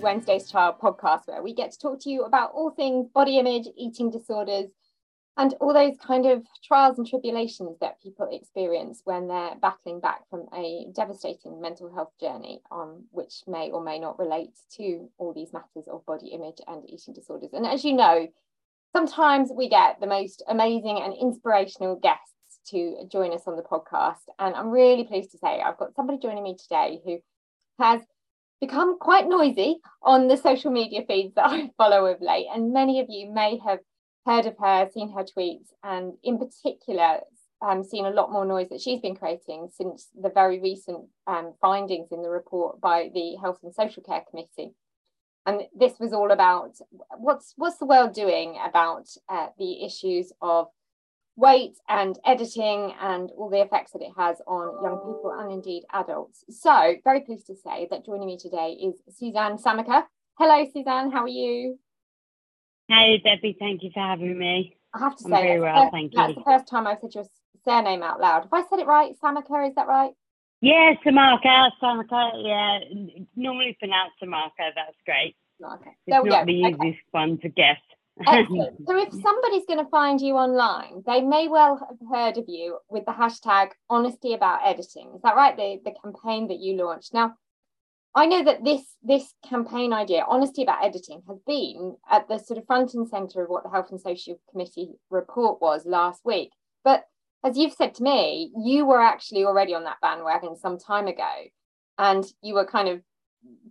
Wednesday's Child podcast where we get to talk to you about all things body image, eating disorders, and all those kind of trials and tribulations that people experience when they're battling back from a devastating mental health journey, um, which may or may not relate to all these matters of body image and eating disorders. And as you know, sometimes we get the most amazing and inspirational guests to join us on the podcast. And I'm really pleased to say I've got somebody joining me today who has become quite noisy on the social media feeds that I follow of late. And many of you may have heard of her, seen her tweets, and in particular, um, seen a lot more noise that she's been creating since the very recent um, findings in the report by the Health and Social Care Committee. And this was all about what's what's the world doing about uh, the issues of weight and editing and all the effects that it has on young people and indeed adults. So very pleased to say that joining me today is Suzanne Samaker. Hello, Suzanne. How are you? Hey, Debbie, thank you for having me. I have to I'm say, very well, first, thank that's you. the first time I've said your surname out loud. Have I said it right? Samaker, is that right? Yeah, Samaka, Samaka, yeah. Normally pronounced Samaka, that's great. Okay. It's not go. the Okay. easiest one to guess. So if somebody's going to find you online, they may well have heard of you with the hashtag honesty about editing. Is that right? The, the campaign that you launched. Now, I know that this this campaign idea, honesty about editing, has been at the sort of front and centre of what the Health and Social Committee report was last week. But as you've said to me, you were actually already on that bandwagon some time ago, and you were kind of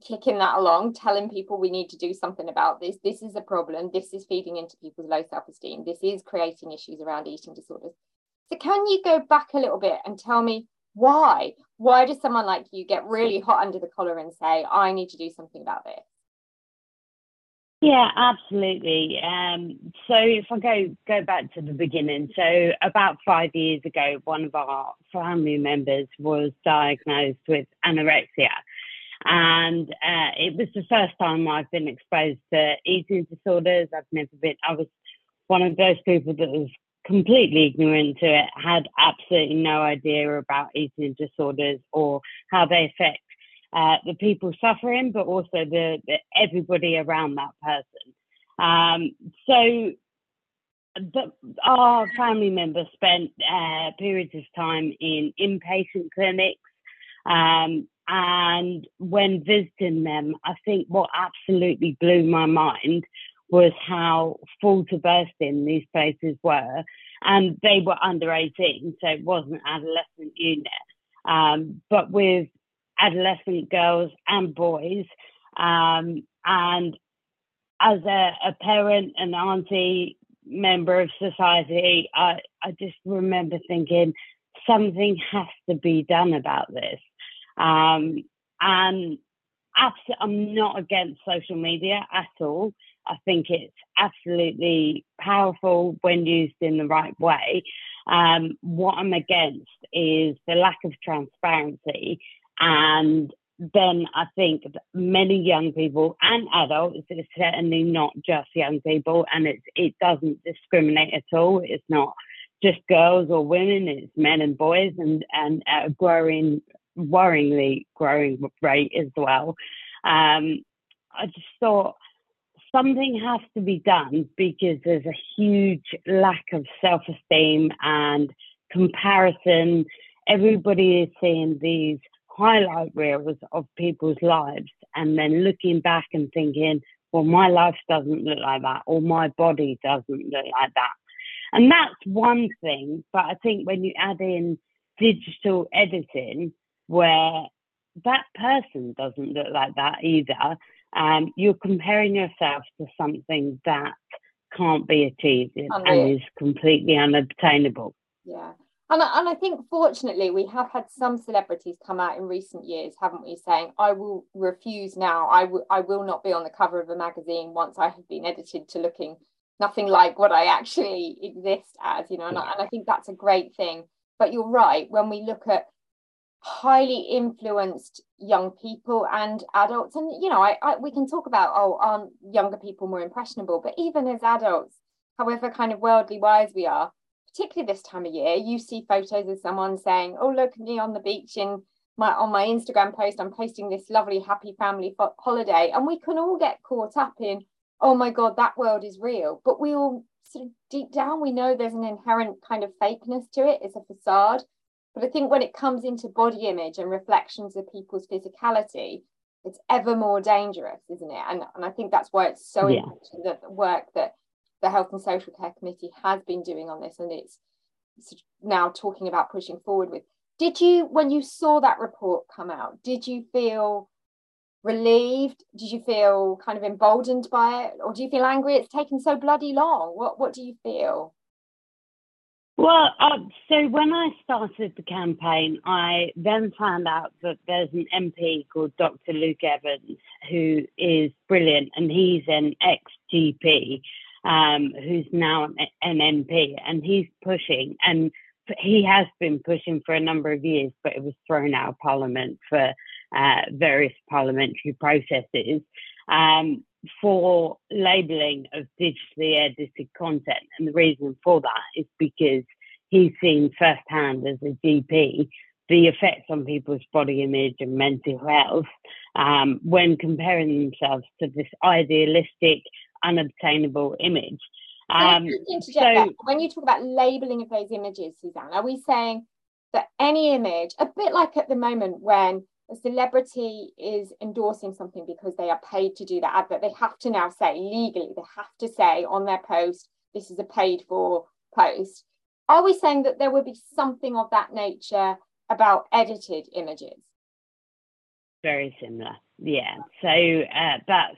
kicking that along, telling people we need to do something about this. This is a problem. This is feeding into people's low self esteem. This is creating issues around eating disorders. So, can you go back a little bit and tell me why? Why does someone like you get really hot under the collar and say, I need to do something about this? Yeah, absolutely. Um, so if I go go back to the beginning, so about five years ago, one of our family members was diagnosed with anorexia, and uh, it was the first time I've been exposed to eating disorders. I've never been. I was one of those people that was completely ignorant to it, had absolutely no idea about eating disorders or how they affect uh, the people suffering, but also the, the everybody around that person. Um, so our family members spent uh, periods of time in inpatient clinics. Um, and when visiting them, I think what absolutely blew my mind was how full to bursting these places were. And they were under 18, so it wasn't adolescent unit. Um, but with adolescent girls and boys. Um, and as a, a parent and auntie member of society, I, I just remember thinking something has to be done about this. Um, and abs- I'm not against social media at all. I think it's absolutely powerful when used in the right way. Um, what I'm against is the lack of transparency and then I think many young people and adults, it's certainly not just young people, and it's, it doesn't discriminate at all. It's not just girls or women, it's men and boys, and, and a growing, worryingly growing rate as well. Um, I just thought something has to be done because there's a huge lack of self esteem and comparison. Everybody is seeing these highlight reels of people's lives and then looking back and thinking, well, my life doesn't look like that, or my body doesn't look like that. And that's one thing. But I think when you add in digital editing, where that person doesn't look like that either, um, you're comparing yourself to something that can't be achieved and is completely unobtainable. Yeah. And I, and I think fortunately we have had some celebrities come out in recent years, haven't we, saying I will refuse now. I will I will not be on the cover of a magazine once I have been edited to looking nothing like what I actually exist as, you know. And, I, and I think that's a great thing. But you're right when we look at highly influenced young people and adults, and you know, I, I we can talk about oh, aren't younger people more impressionable? But even as adults, however kind of worldly wise we are, particularly this time of year, you see photos of someone saying, "Oh, look me on the beach in my on my Instagram post, I'm posting this lovely happy family fo- holiday, and we can all get caught up in, oh my god, that world is real. But we all sort of deep down we know there's an inherent kind of fakeness to it. It's a facade. But I think when it comes into body image and reflections of people's physicality, it's ever more dangerous, isn't it? And, and I think that's why it's so yeah. important that the work that the Health and Social Care Committee has been doing on this and it's now talking about pushing forward with. Did you, when you saw that report come out, did you feel relieved? Did you feel kind of emboldened by it? Or do you feel angry it's taken so bloody long? What, what do you feel? Well, uh, so when I started the campaign, I then found out that there's an MP called Dr. Luke Evans who is brilliant, and he's an ex GP um, who's now an, an MP, and he's pushing, and he has been pushing for a number of years, but it was thrown out of Parliament for uh, various parliamentary processes. Um, for labeling of digitally edited content. And the reason for that is because he's seen firsthand as a GP the effects on people's body image and mental health um, when comparing themselves to this idealistic, unobtainable image. Um, so, when you talk about labeling of those images, Suzanne, are we saying that any image, a bit like at the moment when a celebrity is endorsing something because they are paid to do that advert, they have to now say legally, they have to say on their post, this is a paid for post. Are we saying that there would be something of that nature about edited images? Very similar, yeah. So uh, that's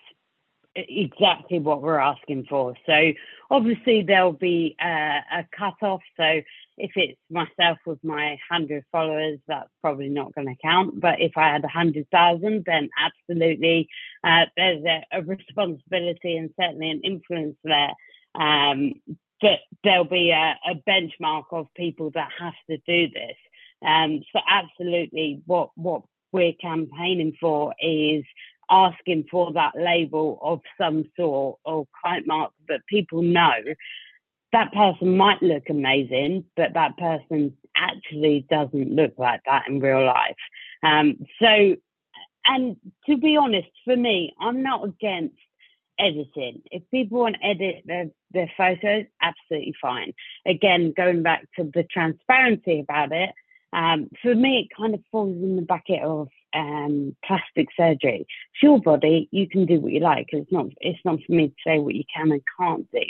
exactly what we're asking for. So obviously there'll be uh, a cut off. So if it's myself with my 100 followers, that's probably not going to count. But if I had 100,000, then absolutely uh, there's a, a, responsibility and certainly an influence there. Um, but there'll be a, a, benchmark of people that have to do this. Um, so absolutely, what what we're campaigning for is asking for that label of some sort or kite mark that people know that person might look amazing, but that person actually doesn't look like that in real life. Um, so, and to be honest, for me, I'm not against editing. If people want to edit their, their photos, absolutely fine. Again, going back to the transparency about it, um, for me, it kind of falls in the bucket of um, plastic surgery. It's your body; you can do what you like. It's not. It's not for me to say what you can and can't do.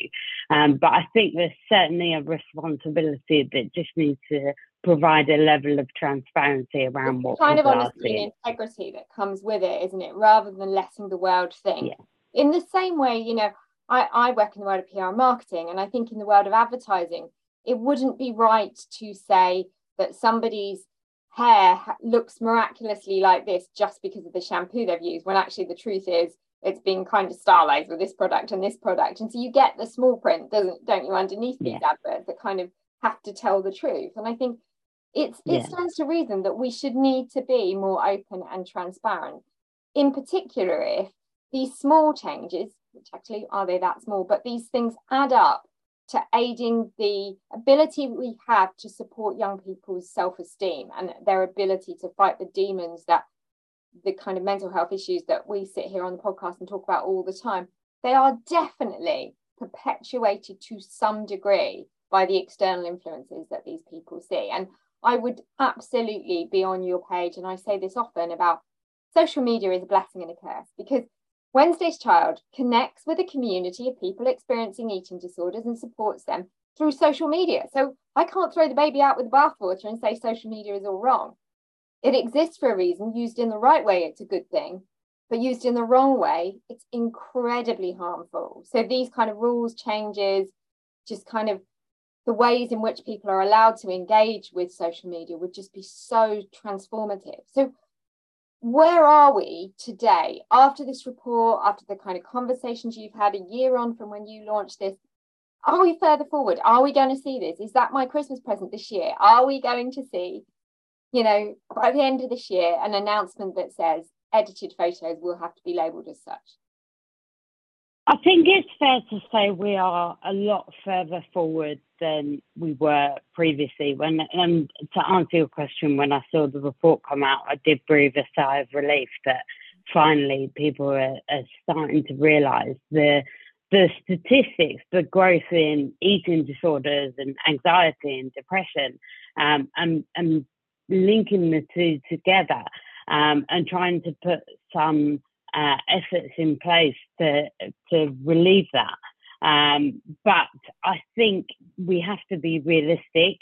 Um, but I think there's certainly a responsibility that just needs to provide a level of transparency around it's what kind of honesty and integrity that comes with it, isn't it? Rather than letting the world think. Yeah. In the same way, you know, I, I work in the world of PR and marketing, and I think in the world of advertising, it wouldn't be right to say that somebody's hair looks miraculously like this just because of the shampoo they've used, when actually the truth is it's been kind of stylized with this product and this product. And so you get the small print, doesn't don't you, underneath these yeah. adverts that kind of have to tell the truth. And I think it's it yeah. stands to reason that we should need to be more open and transparent. In particular, if these small changes, which actually are they that small, but these things add up to aiding the ability we have to support young people's self-esteem and their ability to fight the demons that the kind of mental health issues that we sit here on the podcast and talk about all the time. They are definitely perpetuated to some degree by the external influences that these people see. And i would absolutely be on your page and i say this often about social media is a blessing and a curse because Wednesday's Child connects with a community of people experiencing eating disorders and supports them through social media. So I can't throw the baby out with the bathwater and say social media is all wrong. It exists for a reason. Used in the right way, it's a good thing. But used in the wrong way, it's incredibly harmful. So these kind of rules changes, just kind of the ways in which people are allowed to engage with social media would just be so transformative. So where are we today after this report, after the kind of conversations you've had a year on from when you launched this? Are we further forward? Are we going to see this? Is that my Christmas present this year? Are we going to see, you know, by the end of this year, an announcement that says edited photos will have to be labelled as such? I think it's fair to say we are a lot further forward than we were previously. When and to answer your question, when I saw the report come out, I did breathe a sigh of relief that finally people are, are starting to realise the the statistics, the growth in eating disorders and anxiety and depression, um, and and linking the two together, um, and trying to put some uh, efforts in place to to relieve that. Um, but I think we have to be realistic.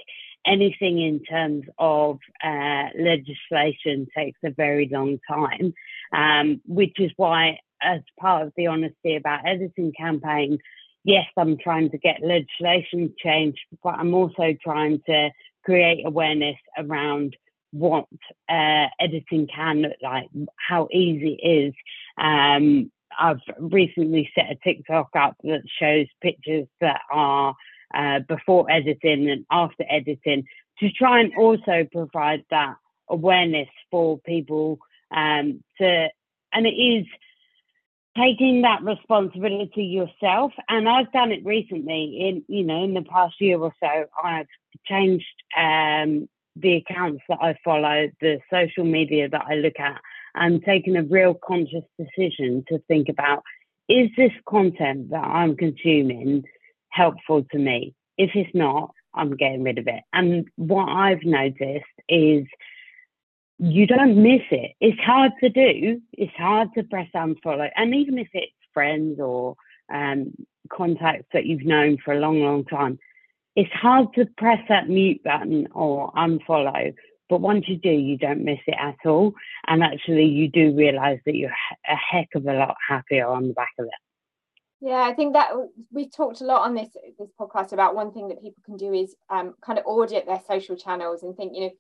Anything in terms of uh, legislation takes a very long time, um, which is why, as part of the Honesty About Editing campaign, yes, I'm trying to get legislation changed, but I'm also trying to create awareness around what uh, editing can look like, how easy it is, um, I've recently set a TikTok up that shows pictures that are uh, before editing and after editing to try and also provide that awareness for people um, to, and it is taking that responsibility yourself. And I've done it recently in, you know, in the past year or so, I've changed um, the accounts that I follow, the social media that I look at, and taking a real conscious decision to think about is this content that I'm consuming helpful to me? If it's not, I'm getting rid of it. And what I've noticed is you don't miss it. It's hard to do. It's hard to press unfollow. And even if it's friends or um, contacts that you've known for a long, long time, it's hard to press that mute button or unfollow but once you do, you don't miss it at all. And actually, you do realize that you're a heck of a lot happier on the back of it. Yeah, I think that we've talked a lot on this this podcast about one thing that people can do is um, kind of audit their social channels and think, you know,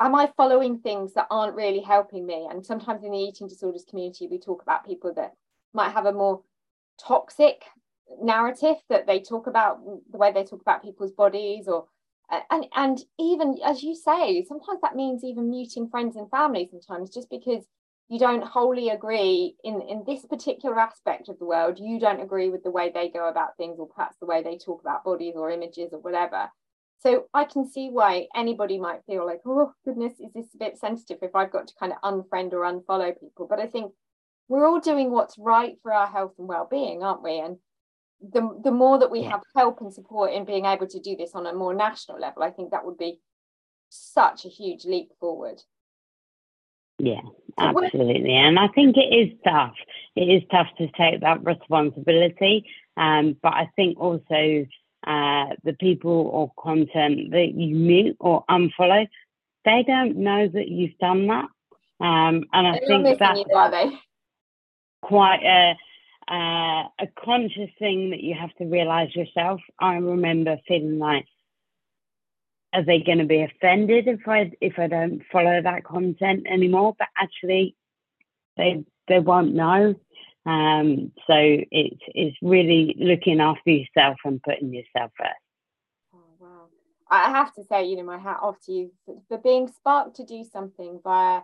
am I following things that aren't really helping me? And sometimes in the eating disorders community, we talk about people that might have a more toxic narrative that they talk about the way they talk about people's bodies or and and even as you say sometimes that means even muting friends and family sometimes just because you don't wholly agree in in this particular aspect of the world you don't agree with the way they go about things or perhaps the way they talk about bodies or images or whatever. So i can see why anybody might feel like oh goodness is this a bit sensitive if i've got to kind of unfriend or unfollow people? But i think we're all doing what's right for our health and well-being aren't we? And the, the more that we have help and support in being able to do this on a more national level, I think that would be such a huge leap forward. Yeah, absolutely. And I think it is tough. It is tough to take that responsibility. Um, but I think also uh, the people or content that you mute or unfollow, they don't know that you've done that. Um, and I They're think that's you, quite a uh, a conscious thing that you have to realize yourself. I remember feeling like, are they going to be offended if I if I don't follow that content anymore? But actually, they they won't know. Um, so it's really looking after yourself and putting yourself first. Oh wow! I have to say, you know, my hat off to you for being sparked to do something via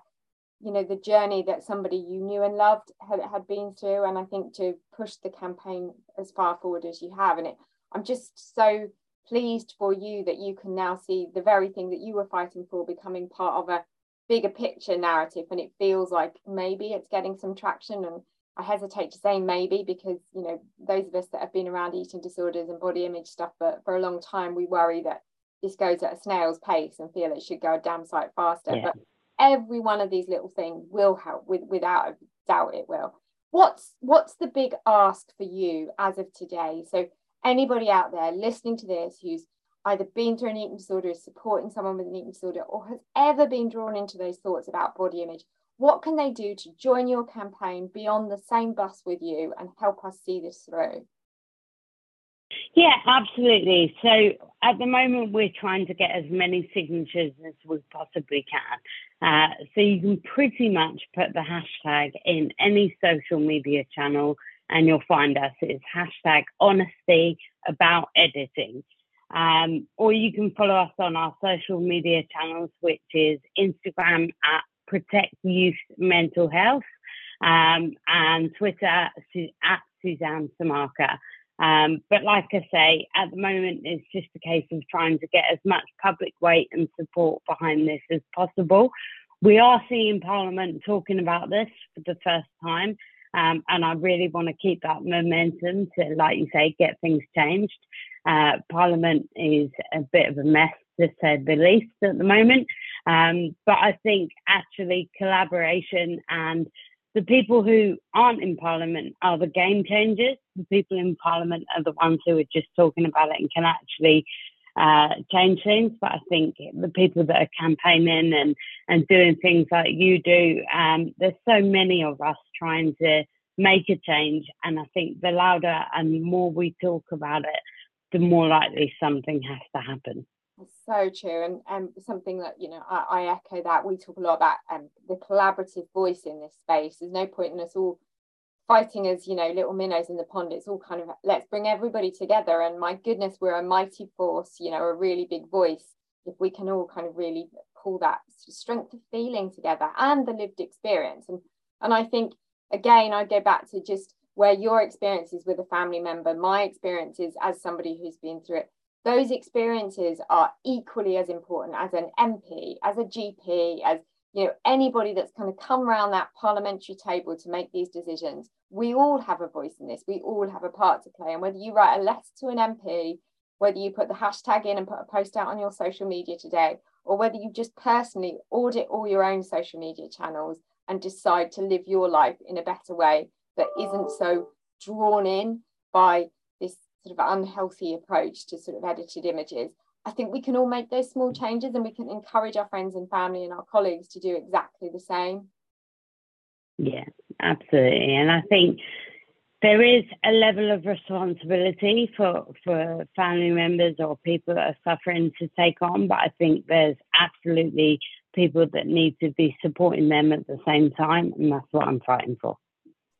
you know the journey that somebody you knew and loved had, had been through and i think to push the campaign as far forward as you have. And it i'm just so pleased for you that you can now see the very thing that you were fighting for becoming part of a bigger picture narrative. And it feels like maybe it's getting some traction. And i hesitate to say maybe because you know those of us that have been around eating disorders and body image stuff for, for a long time we worry that this goes at a snail's pace and feel it should go a damn sight faster. Yeah. but every one of these little things will help with without a doubt it will. What's what's the big ask for you as of today? So anybody out there listening to this who's either been through an eating disorder is supporting someone with an eating disorder or has ever been drawn into those thoughts about body image what can they do to join your campaign be on the same bus with you and help us see this through? Yeah, absolutely. So at the moment, we're trying to get as many signatures as we possibly can. Uh, so you can pretty much put the hashtag in any social media channel and you'll find us. It's hashtag honesty about editing. Um, or you can follow us on our social media channels, which is Instagram at Protect Youth Mental Health um, and Twitter at Suzanne Samaka. Um, but like I say, at the moment, it's just a case of trying to get as much public weight and support behind this as possible. We are seeing Parliament talking about this for the first time, um, and I really want to keep that momentum to, like you say, get things changed. Uh, Parliament is a bit of a mess, to say the least, at the moment. Um, but I think actually collaboration and the people who aren't in Parliament are the game changers. The people in Parliament are the ones who are just talking about it and can actually uh, change things. But I think the people that are campaigning and, and doing things like you do, um, there's so many of us trying to make a change. And I think the louder and more we talk about it, the more likely something has to happen so true and, and something that you know I, I, echo that we talk a lot about um, the collaborative voice in this space there's no point in us all fighting as you know little minnows in the pond it's all kind of let's bring everybody together and my goodness we're a mighty force you know a really big voice if we can all kind of really pull that strength of feeling together and the lived experience. And and i think again i go back to just where your experiences with a family member my experiences as somebody who's been through it those experiences are equally as important as an MP, as a GP, as you know anybody that's kind of come around that parliamentary table to make these decisions. We all have a voice in this. We all have a part to play. And whether you write a letter to an MP, whether you put the hashtag in and put a post out on your social media today, or whether you just personally audit all your own social media channels and decide to live your life in a better way that isn't so drawn in by this sort of unhealthy approach to sort of edited images, I think we can all make those small changes and we can encourage our friends and family and our colleagues to do exactly the same. Yeah, absolutely. And I think there is a level of responsibility for, for family members or people that are suffering to take on, but I think there's absolutely people that need to be supporting them at the same time, and that's what I'm fighting for.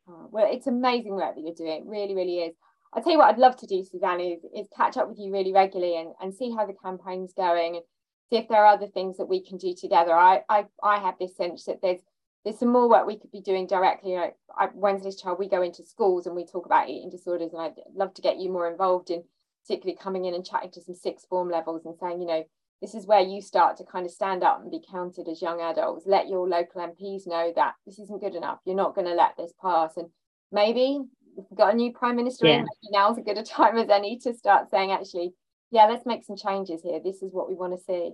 Oh, well, it's amazing work that you're doing. It really, really is. I'll tell you what I'd love to do, Suzanne, is, is catch up with you really regularly and, and see how the campaign's going and see if there are other things that we can do together. I I, I have this sense that there's there's some more work we could be doing directly. You know, I, Wednesday's Child, we go into schools and we talk about eating disorders, and I'd love to get you more involved in particularly coming in and chatting to some sixth form levels and saying, you know, this is where you start to kind of stand up and be counted as young adults. Let your local MPs know that this isn't good enough. You're not going to let this pass. And maybe we've got a new prime minister yeah. in, now's as good a time as any to start saying, actually, yeah, let's make some changes here. This is what we want to see.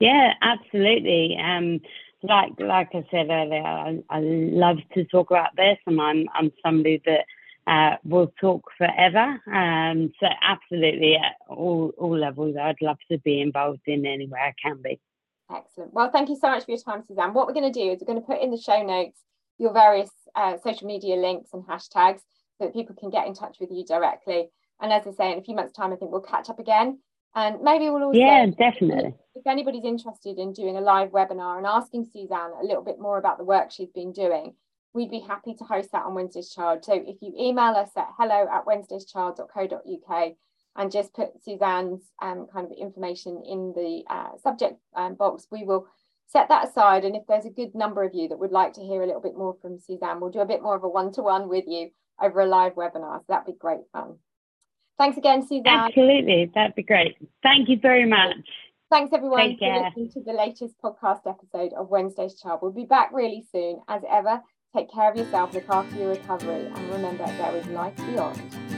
Yeah, absolutely. Um, like like I said earlier, I, I love to talk about this, and I'm I'm somebody that uh, will talk forever. Um, so absolutely, at all all levels, I'd love to be involved in any way I can be. Excellent. Well, thank you so much for your time, Suzanne. What we're going to do is we're going to put in the show notes your various uh, social media links and hashtags so that people can get in touch with you directly. And as I say, in a few months' time, I think we'll catch up again. And maybe we'll also, yeah, definitely. If anybody's interested in doing a live webinar and asking Suzanne a little bit more about the work she's been doing, we'd be happy to host that on Wednesday's Child. So if you email us at hello at wednesdayschild.co.uk and just put Suzanne's um, kind of information in the uh, subject um, box, we will set that aside. And if there's a good number of you that would like to hear a little bit more from Suzanne, we'll do a bit more of a one to one with you over a live webinar. So that'd be great fun. Thanks again, Suzanne. Absolutely. That'd be great. Thank you very much. Thanks, everyone, for listening to the latest podcast episode of Wednesday's Child. We'll be back really soon. As ever, take care of yourself, look after your recovery, and remember there is life beyond.